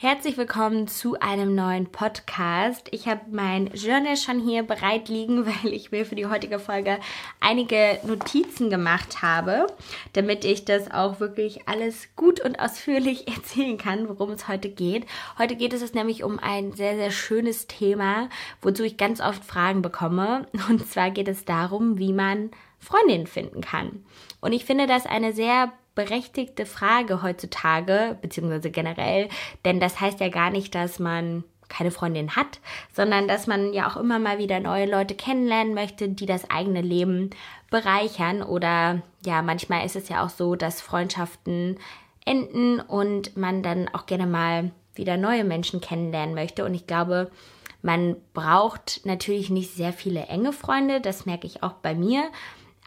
Herzlich willkommen zu einem neuen Podcast. Ich habe mein Journal schon hier bereit liegen, weil ich mir für die heutige Folge einige Notizen gemacht habe, damit ich das auch wirklich alles gut und ausführlich erzählen kann, worum es heute geht. Heute geht es nämlich um ein sehr, sehr schönes Thema, wozu ich ganz oft Fragen bekomme. Und zwar geht es darum, wie man Freundinnen finden kann. Und ich finde das eine sehr berechtigte Frage heutzutage, beziehungsweise generell, denn das heißt ja gar nicht, dass man keine Freundin hat, sondern dass man ja auch immer mal wieder neue Leute kennenlernen möchte, die das eigene Leben bereichern. Oder ja, manchmal ist es ja auch so, dass Freundschaften enden und man dann auch gerne mal wieder neue Menschen kennenlernen möchte. Und ich glaube, man braucht natürlich nicht sehr viele enge Freunde, das merke ich auch bei mir.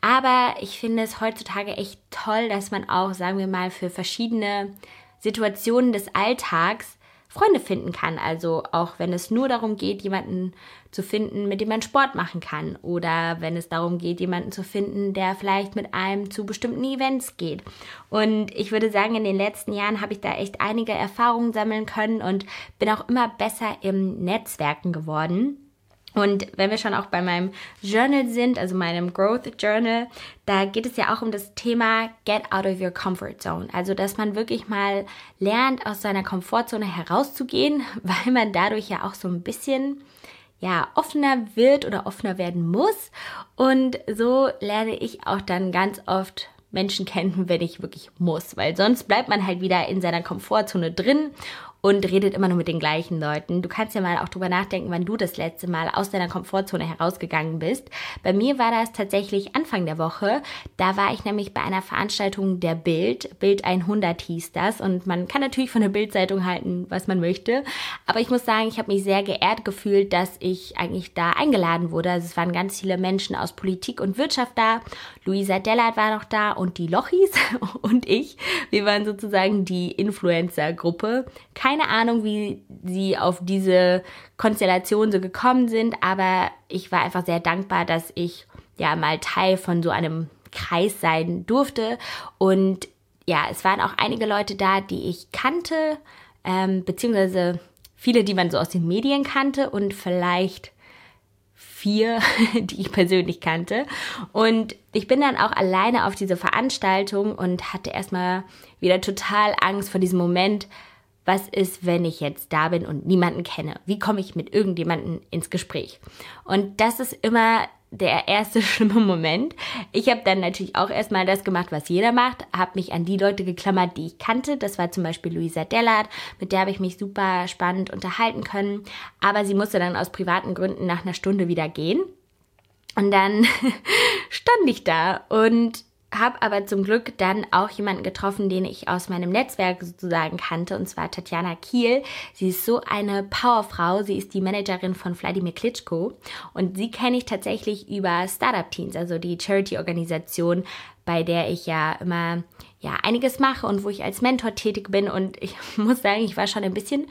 Aber ich finde es heutzutage echt toll, dass man auch, sagen wir mal, für verschiedene Situationen des Alltags Freunde finden kann. Also auch wenn es nur darum geht, jemanden zu finden, mit dem man Sport machen kann. Oder wenn es darum geht, jemanden zu finden, der vielleicht mit einem zu bestimmten Events geht. Und ich würde sagen, in den letzten Jahren habe ich da echt einige Erfahrungen sammeln können und bin auch immer besser im Netzwerken geworden. Und wenn wir schon auch bei meinem Journal sind, also meinem Growth Journal, da geht es ja auch um das Thema Get out of your comfort zone. Also, dass man wirklich mal lernt, aus seiner Komfortzone herauszugehen, weil man dadurch ja auch so ein bisschen ja, offener wird oder offener werden muss. Und so lerne ich auch dann ganz oft Menschen kennen, wenn ich wirklich muss, weil sonst bleibt man halt wieder in seiner Komfortzone drin und redet immer nur mit den gleichen Leuten. Du kannst ja mal auch drüber nachdenken, wann du das letzte Mal aus deiner Komfortzone herausgegangen bist. Bei mir war das tatsächlich Anfang der Woche. Da war ich nämlich bei einer Veranstaltung der Bild. Bild 100 hieß das. Und man kann natürlich von der Bildzeitung halten, was man möchte. Aber ich muss sagen, ich habe mich sehr geehrt gefühlt, dass ich eigentlich da eingeladen wurde. Also es waren ganz viele Menschen aus Politik und Wirtschaft da. Luisa Dellert war noch da und die Lochis und ich. Wir waren sozusagen die Influencer-Gruppe. Kein keine Ahnung, wie sie auf diese Konstellation so gekommen sind, aber ich war einfach sehr dankbar, dass ich ja mal Teil von so einem Kreis sein durfte. Und ja, es waren auch einige Leute da, die ich kannte, ähm, beziehungsweise viele, die man so aus den Medien kannte und vielleicht vier, die ich persönlich kannte. Und ich bin dann auch alleine auf diese Veranstaltung und hatte erstmal wieder total Angst vor diesem Moment, was ist, wenn ich jetzt da bin und niemanden kenne? Wie komme ich mit irgendjemanden ins Gespräch? Und das ist immer der erste schlimme Moment. Ich habe dann natürlich auch erstmal das gemacht, was jeder macht, habe mich an die Leute geklammert, die ich kannte. Das war zum Beispiel Luisa Dellert, mit der habe ich mich super spannend unterhalten können. Aber sie musste dann aus privaten Gründen nach einer Stunde wieder gehen. Und dann stand ich da und habe aber zum Glück dann auch jemanden getroffen, den ich aus meinem Netzwerk sozusagen kannte, und zwar Tatjana Kiel. Sie ist so eine Powerfrau. Sie ist die Managerin von Vladimir Klitschko und sie kenne ich tatsächlich über Startup Teens, also die Charity-Organisation, bei der ich ja immer ja einiges mache und wo ich als Mentor tätig bin. Und ich muss sagen, ich war schon ein bisschen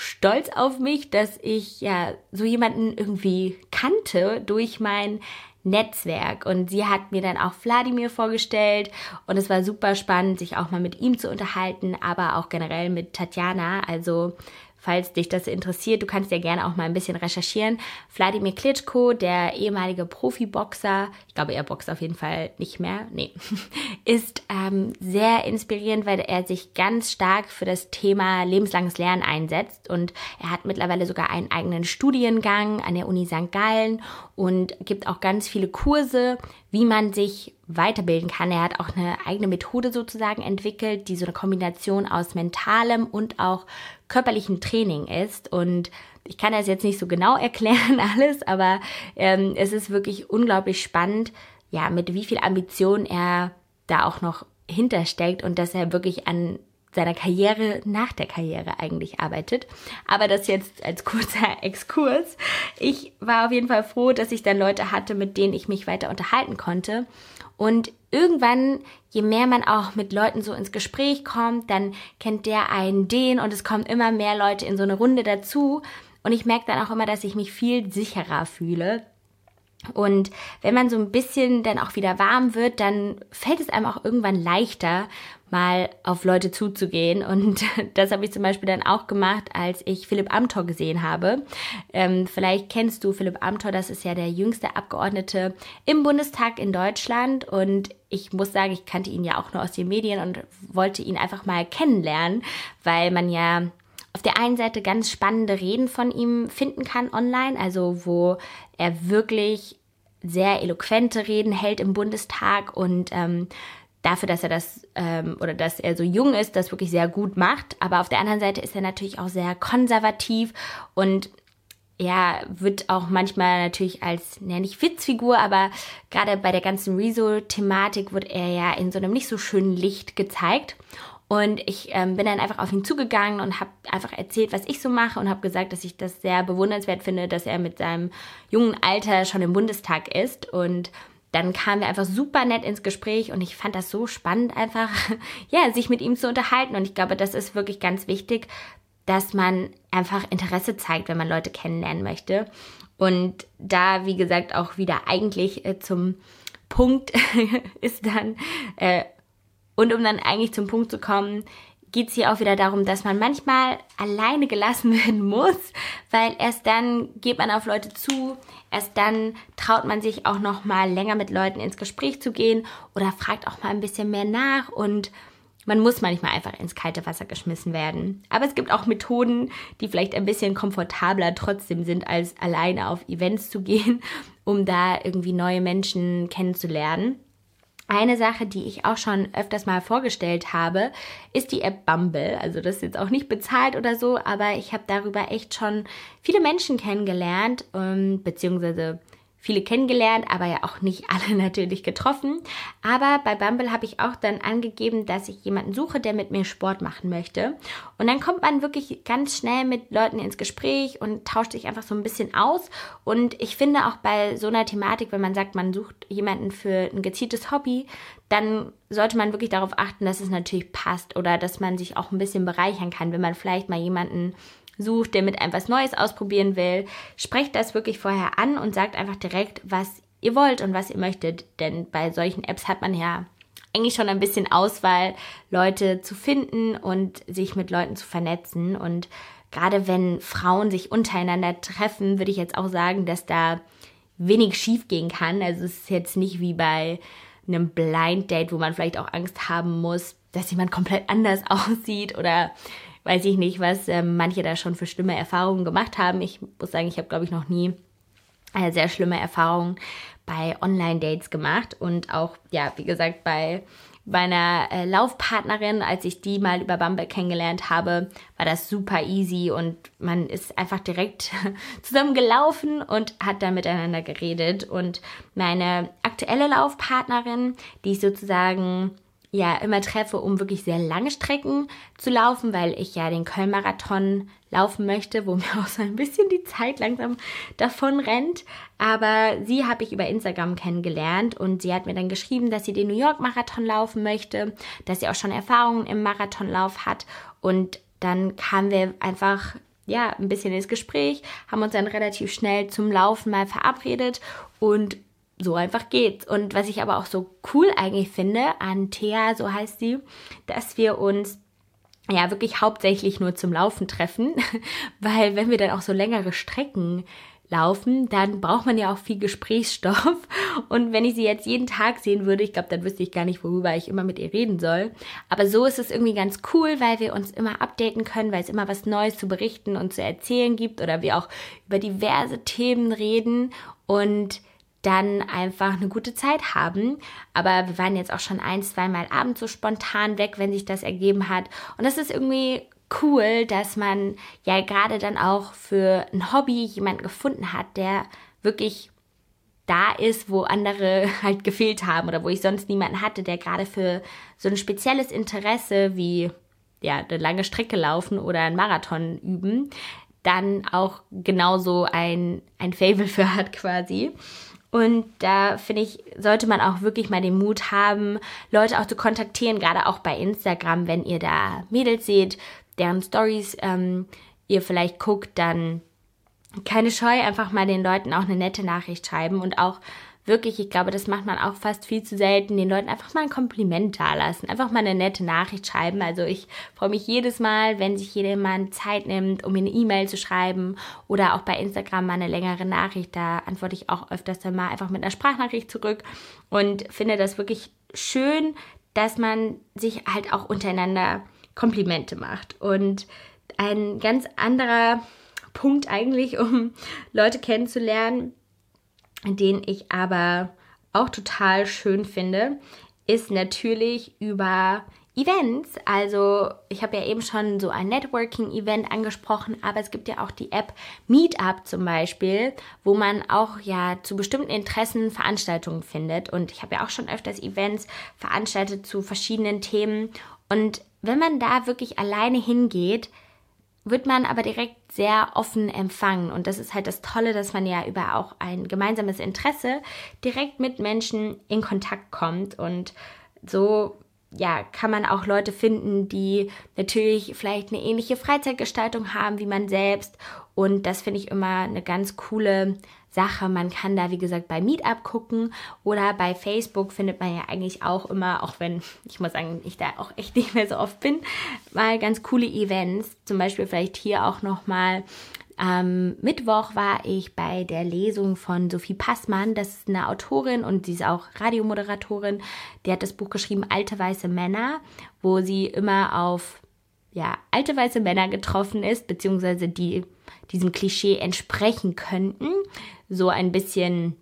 stolz auf mich, dass ich ja so jemanden irgendwie kannte durch mein Netzwerk. Und sie hat mir dann auch Wladimir vorgestellt und es war super spannend, sich auch mal mit ihm zu unterhalten, aber auch generell mit Tatjana. Also falls dich das interessiert, du kannst ja gerne auch mal ein bisschen recherchieren. Wladimir Klitschko, der ehemalige Profiboxer, ich glaube, er boxt auf jeden Fall nicht mehr, nee, ist ähm, sehr inspirierend, weil er sich ganz stark für das Thema lebenslanges Lernen einsetzt und er hat mittlerweile sogar einen eigenen Studiengang an der Uni St. Gallen und gibt auch ganz viele Kurse, wie man sich weiterbilden kann. Er hat auch eine eigene Methode sozusagen entwickelt, die so eine Kombination aus mentalem und auch körperlichem Training ist. Und ich kann das jetzt nicht so genau erklären alles, aber ähm, es ist wirklich unglaublich spannend, ja, mit wie viel Ambition er da auch noch hintersteckt und dass er wirklich an seiner Karriere nach der Karriere eigentlich arbeitet. Aber das jetzt als kurzer Exkurs. Ich war auf jeden Fall froh, dass ich dann Leute hatte, mit denen ich mich weiter unterhalten konnte. Und irgendwann, je mehr man auch mit Leuten so ins Gespräch kommt, dann kennt der einen den und es kommen immer mehr Leute in so eine Runde dazu. Und ich merke dann auch immer, dass ich mich viel sicherer fühle. Und wenn man so ein bisschen dann auch wieder warm wird, dann fällt es einem auch irgendwann leichter, mal auf Leute zuzugehen. Und das habe ich zum Beispiel dann auch gemacht, als ich Philipp Amthor gesehen habe. Ähm, vielleicht kennst du Philipp Amthor, das ist ja der jüngste Abgeordnete im Bundestag in Deutschland. Und ich muss sagen, ich kannte ihn ja auch nur aus den Medien und wollte ihn einfach mal kennenlernen, weil man ja auf der einen Seite ganz spannende Reden von ihm finden kann online, also wo er wirklich sehr eloquente Reden hält im Bundestag und ähm, dafür, dass er das ähm, oder dass er so jung ist, das wirklich sehr gut macht. Aber auf der anderen Seite ist er natürlich auch sehr konservativ und ja, wird auch manchmal natürlich als, ja nicht Witzfigur, aber gerade bei der ganzen Rezo-Thematik wird er ja in so einem nicht so schönen Licht gezeigt. Und ich ähm, bin dann einfach auf ihn zugegangen und habe einfach erzählt, was ich so mache und habe gesagt, dass ich das sehr bewundernswert finde, dass er mit seinem jungen Alter schon im Bundestag ist. Und dann kamen wir einfach super nett ins Gespräch und ich fand das so spannend, einfach, ja, sich mit ihm zu unterhalten. Und ich glaube, das ist wirklich ganz wichtig, dass man einfach Interesse zeigt, wenn man Leute kennenlernen möchte. Und da, wie gesagt, auch wieder eigentlich äh, zum Punkt ist dann, äh, und um dann eigentlich zum Punkt zu kommen, geht es hier auch wieder darum, dass man manchmal alleine gelassen werden muss, weil erst dann geht man auf Leute zu, erst dann traut man sich auch noch mal länger mit Leuten ins Gespräch zu gehen oder fragt auch mal ein bisschen mehr nach und man muss manchmal einfach ins kalte Wasser geschmissen werden. Aber es gibt auch Methoden, die vielleicht ein bisschen komfortabler trotzdem sind, als alleine auf Events zu gehen, um da irgendwie neue Menschen kennenzulernen. Eine Sache, die ich auch schon öfters mal vorgestellt habe, ist die App Bumble. Also das ist jetzt auch nicht bezahlt oder so, aber ich habe darüber echt schon viele Menschen kennengelernt, ähm, beziehungsweise viele kennengelernt, aber ja auch nicht alle natürlich getroffen. Aber bei Bumble habe ich auch dann angegeben, dass ich jemanden suche, der mit mir Sport machen möchte. Und dann kommt man wirklich ganz schnell mit Leuten ins Gespräch und tauscht sich einfach so ein bisschen aus. Und ich finde auch bei so einer Thematik, wenn man sagt, man sucht jemanden für ein gezieltes Hobby, dann sollte man wirklich darauf achten, dass es natürlich passt oder dass man sich auch ein bisschen bereichern kann, wenn man vielleicht mal jemanden sucht, der mit einem was Neues ausprobieren will, sprecht das wirklich vorher an und sagt einfach direkt, was ihr wollt und was ihr möchtet. Denn bei solchen Apps hat man ja eigentlich schon ein bisschen Auswahl, Leute zu finden und sich mit Leuten zu vernetzen. Und gerade wenn Frauen sich untereinander treffen, würde ich jetzt auch sagen, dass da wenig schief gehen kann. Also es ist jetzt nicht wie bei einem Blind Date, wo man vielleicht auch Angst haben muss, dass jemand komplett anders aussieht oder weiß ich nicht, was ähm, manche da schon für schlimme Erfahrungen gemacht haben. Ich muss sagen, ich habe, glaube ich, noch nie äh, sehr schlimme Erfahrungen bei Online-Dates gemacht und auch, ja, wie gesagt, bei meiner äh, Laufpartnerin, als ich die mal über Bumble kennengelernt habe, war das super easy und man ist einfach direkt zusammen gelaufen und hat da miteinander geredet. Und meine aktuelle Laufpartnerin, die ich sozusagen ja immer treffe, um wirklich sehr lange Strecken zu laufen, weil ich ja den Köln-Marathon laufen möchte, wo mir auch so ein bisschen die Zeit langsam davon rennt. Aber sie habe ich über Instagram kennengelernt und sie hat mir dann geschrieben, dass sie den New York-Marathon laufen möchte, dass sie auch schon Erfahrungen im Marathonlauf hat und dann kamen wir einfach ja, ein bisschen ins Gespräch, haben uns dann relativ schnell zum Laufen mal verabredet und so einfach geht's. Und was ich aber auch so cool eigentlich finde an Thea, so heißt sie, dass wir uns ja wirklich hauptsächlich nur zum Laufen treffen, weil wenn wir dann auch so längere Strecken laufen, dann braucht man ja auch viel Gesprächsstoff. Und wenn ich sie jetzt jeden Tag sehen würde, ich glaube, dann wüsste ich gar nicht, worüber ich immer mit ihr reden soll. Aber so ist es irgendwie ganz cool, weil wir uns immer updaten können, weil es immer was Neues zu berichten und zu erzählen gibt oder wir auch über diverse Themen reden und dann einfach eine gute Zeit haben. Aber wir waren jetzt auch schon ein, zweimal abends so spontan weg, wenn sich das ergeben hat. Und das ist irgendwie cool, dass man ja gerade dann auch für ein Hobby jemanden gefunden hat, der wirklich da ist, wo andere halt gefehlt haben oder wo ich sonst niemanden hatte, der gerade für so ein spezielles Interesse wie ja, eine lange Strecke laufen oder einen Marathon üben, dann auch genauso ein, ein Fable für hat quasi. Und da finde ich, sollte man auch wirklich mal den Mut haben, Leute auch zu kontaktieren, gerade auch bei Instagram, wenn ihr da Mädels seht, deren Stories ähm, ihr vielleicht guckt, dann keine Scheu, einfach mal den Leuten auch eine nette Nachricht schreiben und auch wirklich, ich glaube, das macht man auch fast viel zu selten, den Leuten einfach mal ein Kompliment dalassen, einfach mal eine nette Nachricht schreiben. Also ich freue mich jedes Mal, wenn sich jemand Zeit nimmt, um mir eine E-Mail zu schreiben oder auch bei Instagram mal eine längere Nachricht. Da antworte ich auch öfters dann mal einfach mit einer Sprachnachricht zurück und finde das wirklich schön, dass man sich halt auch untereinander Komplimente macht. Und ein ganz anderer Punkt eigentlich, um Leute kennenzulernen, den ich aber auch total schön finde, ist natürlich über Events. Also ich habe ja eben schon so ein Networking-Event angesprochen, aber es gibt ja auch die App Meetup zum Beispiel, wo man auch ja zu bestimmten Interessen Veranstaltungen findet. Und ich habe ja auch schon öfters Events veranstaltet zu verschiedenen Themen. Und wenn man da wirklich alleine hingeht, wird man aber direkt sehr offen empfangen. Und das ist halt das Tolle, dass man ja über auch ein gemeinsames Interesse direkt mit Menschen in Kontakt kommt. Und so ja, kann man auch Leute finden, die natürlich vielleicht eine ähnliche Freizeitgestaltung haben wie man selbst. Und das finde ich immer eine ganz coole Sache. Man kann da, wie gesagt, bei Meetup gucken oder bei Facebook findet man ja eigentlich auch immer, auch wenn ich muss sagen, ich da auch echt nicht mehr so oft bin, mal ganz coole Events. Zum Beispiel vielleicht hier auch nochmal am Mittwoch war ich bei der Lesung von Sophie Passmann. Das ist eine Autorin und sie ist auch Radiomoderatorin. Die hat das Buch geschrieben Alte weiße Männer, wo sie immer auf ja, alte weiße Männer getroffen ist, beziehungsweise die diesem Klischee entsprechen könnten. So ein bisschen,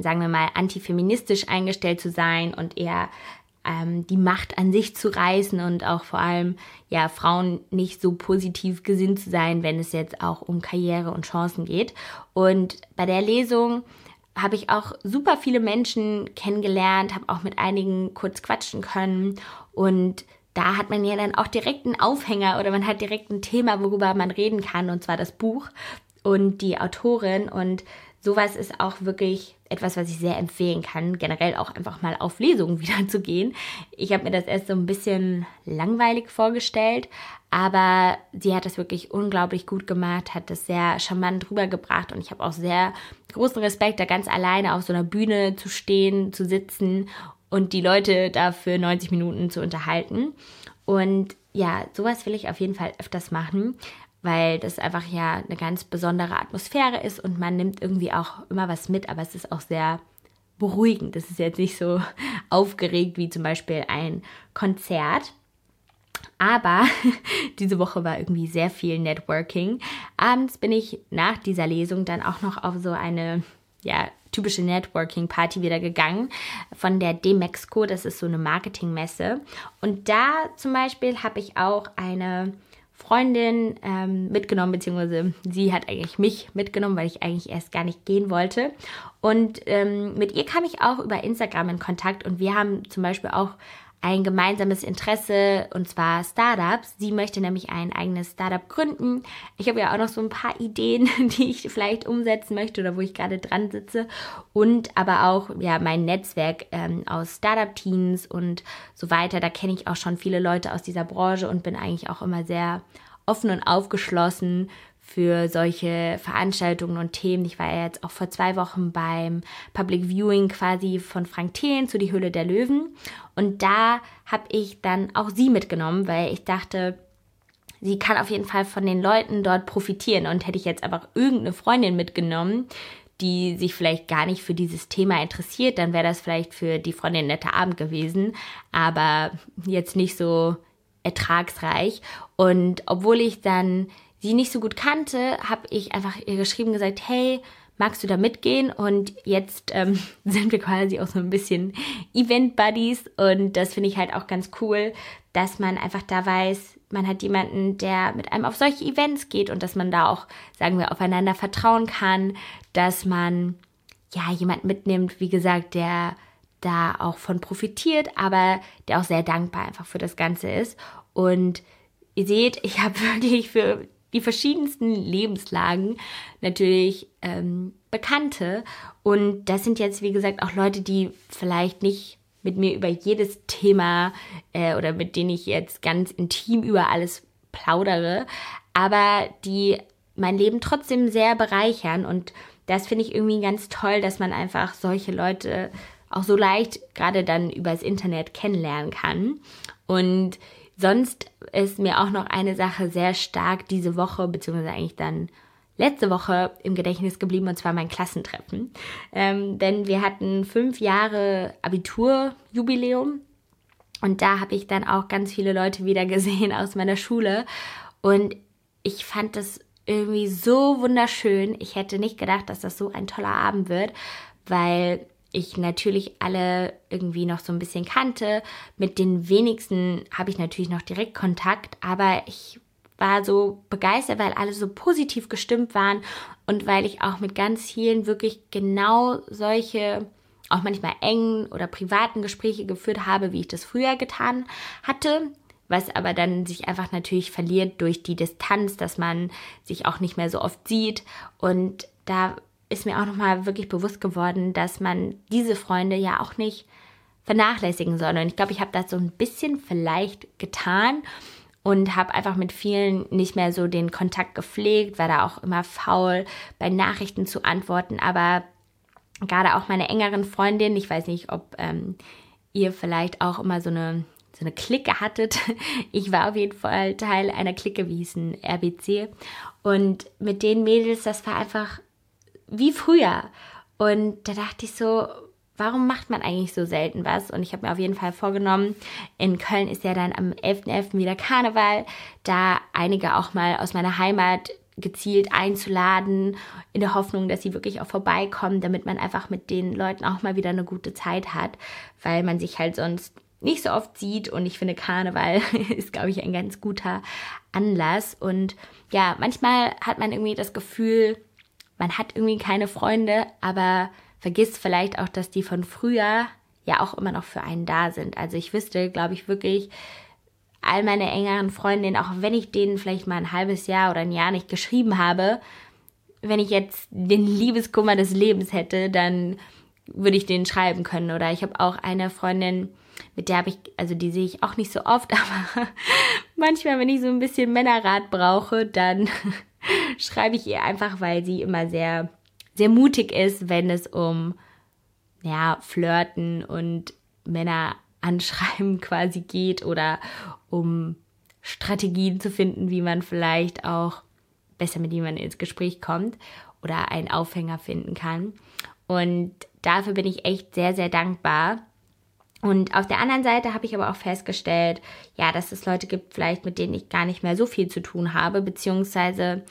sagen wir mal, antifeministisch eingestellt zu sein und eher ähm, die Macht an sich zu reißen und auch vor allem ja Frauen nicht so positiv gesinnt zu sein, wenn es jetzt auch um Karriere und Chancen geht. Und bei der Lesung habe ich auch super viele Menschen kennengelernt, habe auch mit einigen kurz quatschen können und da hat man ja dann auch direkt einen Aufhänger oder man hat direkt ein Thema, worüber man reden kann, und zwar das Buch und die Autorin. Und sowas ist auch wirklich etwas, was ich sehr empfehlen kann, generell auch einfach mal auf Lesungen wieder zu gehen. Ich habe mir das erst so ein bisschen langweilig vorgestellt, aber sie hat das wirklich unglaublich gut gemacht, hat das sehr charmant rübergebracht und ich habe auch sehr großen Respekt, da ganz alleine auf so einer Bühne zu stehen, zu sitzen und die Leute dafür 90 Minuten zu unterhalten. Und ja, sowas will ich auf jeden Fall öfters machen, weil das einfach ja eine ganz besondere Atmosphäre ist und man nimmt irgendwie auch immer was mit, aber es ist auch sehr beruhigend. Das ist jetzt nicht so aufgeregt wie zum Beispiel ein Konzert. Aber diese Woche war irgendwie sehr viel Networking. Abends bin ich nach dieser Lesung dann auch noch auf so eine ja, typische Networking-Party wieder gegangen von der Demexco. Das ist so eine Marketingmesse. Und da zum Beispiel habe ich auch eine Freundin ähm, mitgenommen, beziehungsweise sie hat eigentlich mich mitgenommen, weil ich eigentlich erst gar nicht gehen wollte. Und ähm, mit ihr kam ich auch über Instagram in Kontakt und wir haben zum Beispiel auch ein gemeinsames Interesse und zwar Startups. Sie möchte nämlich ein eigenes Startup gründen. Ich habe ja auch noch so ein paar Ideen, die ich vielleicht umsetzen möchte oder wo ich gerade dran sitze und aber auch ja mein Netzwerk ähm, aus Startup-Teams und so weiter. Da kenne ich auch schon viele Leute aus dieser Branche und bin eigentlich auch immer sehr offen und aufgeschlossen für solche Veranstaltungen und Themen. Ich war ja jetzt auch vor zwei Wochen beim Public Viewing quasi von Frank Thelen zu Die Höhle der Löwen. Und da habe ich dann auch sie mitgenommen, weil ich dachte, sie kann auf jeden Fall von den Leuten dort profitieren. Und hätte ich jetzt einfach irgendeine Freundin mitgenommen, die sich vielleicht gar nicht für dieses Thema interessiert, dann wäre das vielleicht für die Freundin ein netter Abend gewesen, aber jetzt nicht so ertragsreich. Und obwohl ich dann sie nicht so gut kannte, habe ich einfach ihr geschrieben gesagt, hey, magst du da mitgehen? Und jetzt ähm, sind wir quasi auch so ein bisschen Event-Buddies und das finde ich halt auch ganz cool, dass man einfach da weiß, man hat jemanden, der mit einem auf solche Events geht und dass man da auch, sagen wir, aufeinander vertrauen kann, dass man ja jemanden mitnimmt, wie gesagt, der da auch von profitiert, aber der auch sehr dankbar einfach für das Ganze ist. Und ihr seht, ich habe wirklich für die verschiedensten Lebenslagen natürlich ähm, Bekannte. Und das sind jetzt, wie gesagt, auch Leute, die vielleicht nicht mit mir über jedes Thema äh, oder mit denen ich jetzt ganz intim über alles plaudere, aber die mein Leben trotzdem sehr bereichern und das finde ich irgendwie ganz toll, dass man einfach solche Leute auch so leicht gerade dann übers Internet kennenlernen kann. Und sonst ist mir auch noch eine Sache sehr stark diese Woche, beziehungsweise eigentlich dann letzte Woche im Gedächtnis geblieben, und zwar mein Klassentreffen. Ähm, denn wir hatten fünf Jahre Abiturjubiläum und da habe ich dann auch ganz viele Leute wieder gesehen aus meiner Schule. Und ich fand das irgendwie so wunderschön. Ich hätte nicht gedacht, dass das so ein toller Abend wird, weil ich natürlich alle irgendwie noch so ein bisschen kannte. Mit den wenigsten habe ich natürlich noch direkt Kontakt, aber ich war so begeistert, weil alle so positiv gestimmt waren und weil ich auch mit ganz vielen wirklich genau solche, auch manchmal engen oder privaten Gespräche geführt habe, wie ich das früher getan hatte was aber dann sich einfach natürlich verliert durch die Distanz, dass man sich auch nicht mehr so oft sieht und da ist mir auch nochmal wirklich bewusst geworden, dass man diese Freunde ja auch nicht vernachlässigen soll. Und ich glaube, ich habe das so ein bisschen vielleicht getan und habe einfach mit vielen nicht mehr so den Kontakt gepflegt, war da auch immer faul, bei Nachrichten zu antworten. Aber gerade auch meine engeren Freundinnen, ich weiß nicht, ob ähm, ihr vielleicht auch immer so eine so eine Clique hattet. Ich war auf jeden Fall Teil einer Clique, wie hieß ein RBC. Und mit den Mädels, das war einfach wie früher. Und da dachte ich so, warum macht man eigentlich so selten was? Und ich habe mir auf jeden Fall vorgenommen, in Köln ist ja dann am 11.11. .11. wieder Karneval, da einige auch mal aus meiner Heimat gezielt einzuladen, in der Hoffnung, dass sie wirklich auch vorbeikommen, damit man einfach mit den Leuten auch mal wieder eine gute Zeit hat, weil man sich halt sonst nicht so oft sieht und ich finde Karneval ist, glaube ich, ein ganz guter Anlass und ja, manchmal hat man irgendwie das Gefühl, man hat irgendwie keine Freunde, aber vergisst vielleicht auch, dass die von früher ja auch immer noch für einen da sind. Also ich wüsste, glaube ich, wirklich, all meine engeren Freundinnen, auch wenn ich denen vielleicht mal ein halbes Jahr oder ein Jahr nicht geschrieben habe, wenn ich jetzt den Liebeskummer des Lebens hätte, dann würde ich denen schreiben können. Oder ich habe auch eine Freundin, mit der habe ich, also die sehe ich auch nicht so oft, aber manchmal, wenn ich so ein bisschen Männerrat brauche, dann schreibe ich ihr einfach, weil sie immer sehr, sehr mutig ist, wenn es um ja, Flirten und Männer anschreiben quasi geht oder um Strategien zu finden, wie man vielleicht auch besser mit jemandem ins Gespräch kommt oder einen Aufhänger finden kann. Und dafür bin ich echt sehr, sehr dankbar. Und auf der anderen Seite habe ich aber auch festgestellt, ja, dass es Leute gibt, vielleicht mit denen ich gar nicht mehr so viel zu tun habe, beziehungsweise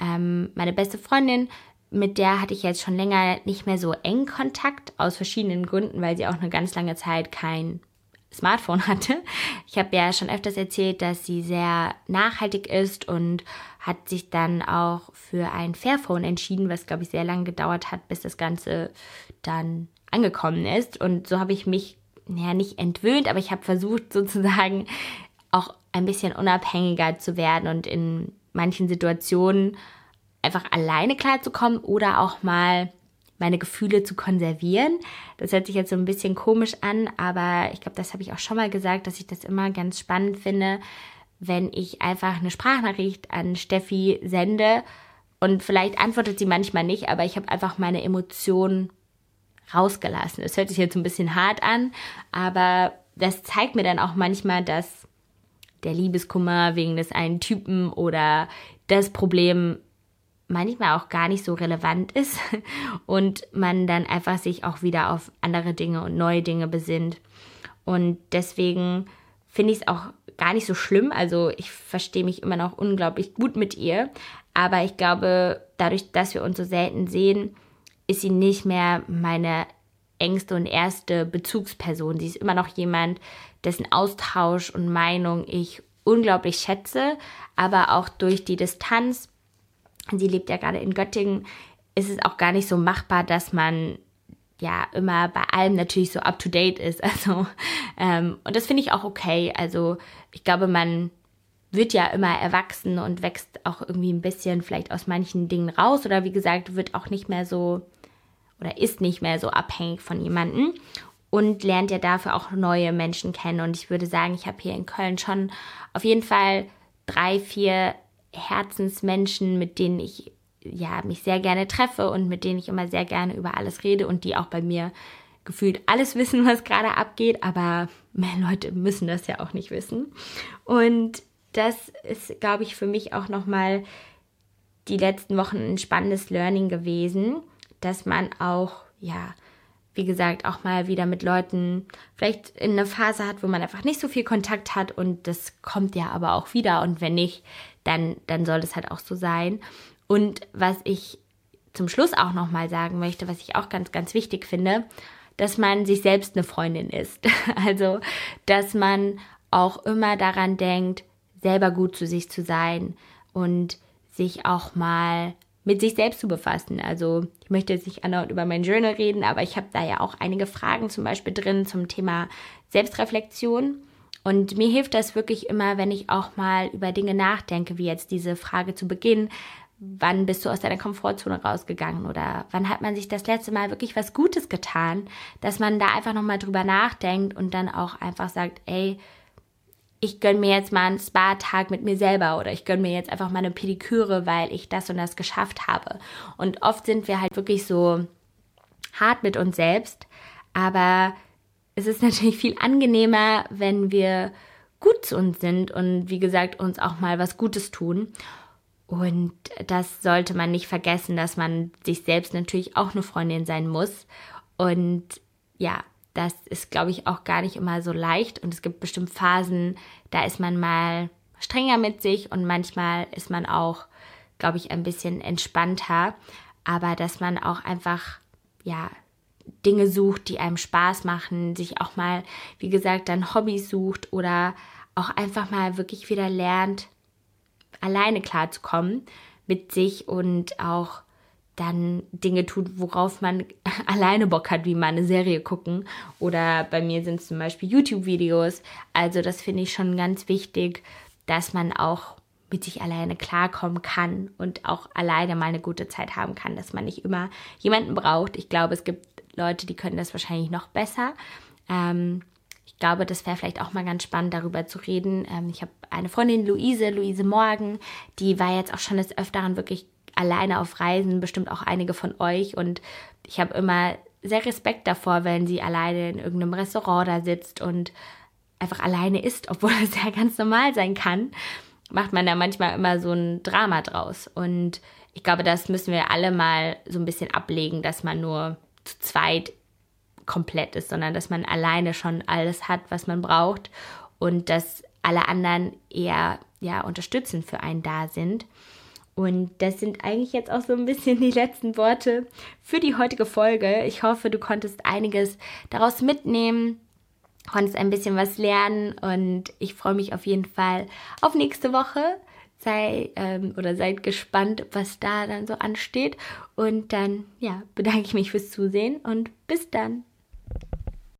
ähm, meine beste Freundin, mit der hatte ich jetzt schon länger nicht mehr so eng Kontakt, aus verschiedenen Gründen, weil sie auch eine ganz lange Zeit kein Smartphone hatte. Ich habe ja schon öfters erzählt, dass sie sehr nachhaltig ist und hat sich dann auch für ein Fairphone entschieden, was glaube ich sehr lange gedauert hat, bis das Ganze dann angekommen ist. Und so habe ich mich ja nicht entwöhnt, aber ich habe versucht sozusagen auch ein bisschen unabhängiger zu werden und in manchen Situationen einfach alleine klarzukommen oder auch mal meine Gefühle zu konservieren. Das hört sich jetzt so ein bisschen komisch an, aber ich glaube, das habe ich auch schon mal gesagt, dass ich das immer ganz spannend finde, wenn ich einfach eine Sprachnachricht an Steffi sende und vielleicht antwortet sie manchmal nicht, aber ich habe einfach meine Emotionen rausgelassen. Es hört sich jetzt ein bisschen hart an, aber das zeigt mir dann auch manchmal, dass der Liebeskummer wegen des einen Typen oder das Problem manchmal auch gar nicht so relevant ist und man dann einfach sich auch wieder auf andere Dinge und neue Dinge besinnt. Und deswegen finde ich es auch gar nicht so schlimm. Also ich verstehe mich immer noch unglaublich gut mit ihr. Aber ich glaube, dadurch, dass wir uns so selten sehen, ist sie nicht mehr meine engste und erste Bezugsperson. Sie ist immer noch jemand, dessen Austausch und Meinung ich unglaublich schätze, aber auch durch die Distanz, sie lebt ja gerade in Göttingen, ist es auch gar nicht so machbar, dass man ja immer bei allem natürlich so up to date ist. Also, ähm, und das finde ich auch okay. Also, ich glaube, man wird ja immer erwachsen und wächst auch irgendwie ein bisschen vielleicht aus manchen Dingen raus oder wie gesagt, wird auch nicht mehr so oder ist nicht mehr so abhängig von jemandem und lernt ja dafür auch neue Menschen kennen. Und ich würde sagen, ich habe hier in Köln schon auf jeden Fall drei, vier Herzensmenschen, mit denen ich ja mich sehr gerne treffe und mit denen ich immer sehr gerne über alles rede und die auch bei mir gefühlt alles wissen, was gerade abgeht, aber mehr Leute müssen das ja auch nicht wissen. Und das ist, glaube ich, für mich auch nochmal die letzten Wochen ein spannendes Learning gewesen, dass man auch, ja, wie gesagt, auch mal wieder mit Leuten vielleicht in einer Phase hat, wo man einfach nicht so viel Kontakt hat und das kommt ja aber auch wieder und wenn nicht, dann, dann soll es halt auch so sein. Und was ich zum Schluss auch nochmal sagen möchte, was ich auch ganz, ganz wichtig finde, dass man sich selbst eine Freundin ist. Also, dass man auch immer daran denkt, selber gut zu sich zu sein und sich auch mal mit sich selbst zu befassen. Also ich möchte jetzt nicht andauernd über mein Journal reden, aber ich habe da ja auch einige Fragen zum Beispiel drin zum Thema Selbstreflexion. Und mir hilft das wirklich immer, wenn ich auch mal über Dinge nachdenke, wie jetzt diese Frage zu Beginn, wann bist du aus deiner Komfortzone rausgegangen oder wann hat man sich das letzte Mal wirklich was Gutes getan, dass man da einfach nochmal drüber nachdenkt und dann auch einfach sagt, ey, ich gönne mir jetzt mal einen Spa-Tag mit mir selber oder ich gönne mir jetzt einfach mal eine Pediküre, weil ich das und das geschafft habe. Und oft sind wir halt wirklich so hart mit uns selbst, aber es ist natürlich viel angenehmer, wenn wir gut zu uns sind und wie gesagt uns auch mal was Gutes tun. Und das sollte man nicht vergessen, dass man sich selbst natürlich auch eine Freundin sein muss. Und ja, das ist, glaube ich, auch gar nicht immer so leicht. Und es gibt bestimmt Phasen, da ist man mal strenger mit sich und manchmal ist man auch, glaube ich, ein bisschen entspannter. Aber dass man auch einfach, ja, Dinge sucht, die einem Spaß machen, sich auch mal, wie gesagt, dann Hobbys sucht oder auch einfach mal wirklich wieder lernt, alleine klarzukommen mit sich und auch dann Dinge tut, worauf man alleine Bock hat, wie mal eine Serie gucken. Oder bei mir sind es zum Beispiel YouTube-Videos. Also das finde ich schon ganz wichtig, dass man auch mit sich alleine klarkommen kann und auch alleine mal eine gute Zeit haben kann, dass man nicht immer jemanden braucht. Ich glaube, es gibt Leute, die können das wahrscheinlich noch besser. Ähm, ich glaube, das wäre vielleicht auch mal ganz spannend, darüber zu reden. Ähm, ich habe eine Freundin, Luise, Luise Morgen, die war jetzt auch schon des Öfteren wirklich alleine auf Reisen, bestimmt auch einige von euch. Und ich habe immer sehr Respekt davor, wenn sie alleine in irgendeinem Restaurant da sitzt und einfach alleine ist, obwohl es ja ganz normal sein kann, macht man da manchmal immer so ein Drama draus. Und ich glaube, das müssen wir alle mal so ein bisschen ablegen, dass man nur zu zweit komplett ist, sondern dass man alleine schon alles hat, was man braucht und dass alle anderen eher ja unterstützend für einen da sind. Und das sind eigentlich jetzt auch so ein bisschen die letzten Worte für die heutige Folge. Ich hoffe, du konntest einiges daraus mitnehmen, konntest ein bisschen was lernen und ich freue mich auf jeden Fall auf nächste Woche. Sei ähm, oder seid gespannt, was da dann so ansteht. Und dann, ja, bedanke ich mich fürs Zusehen und bis dann.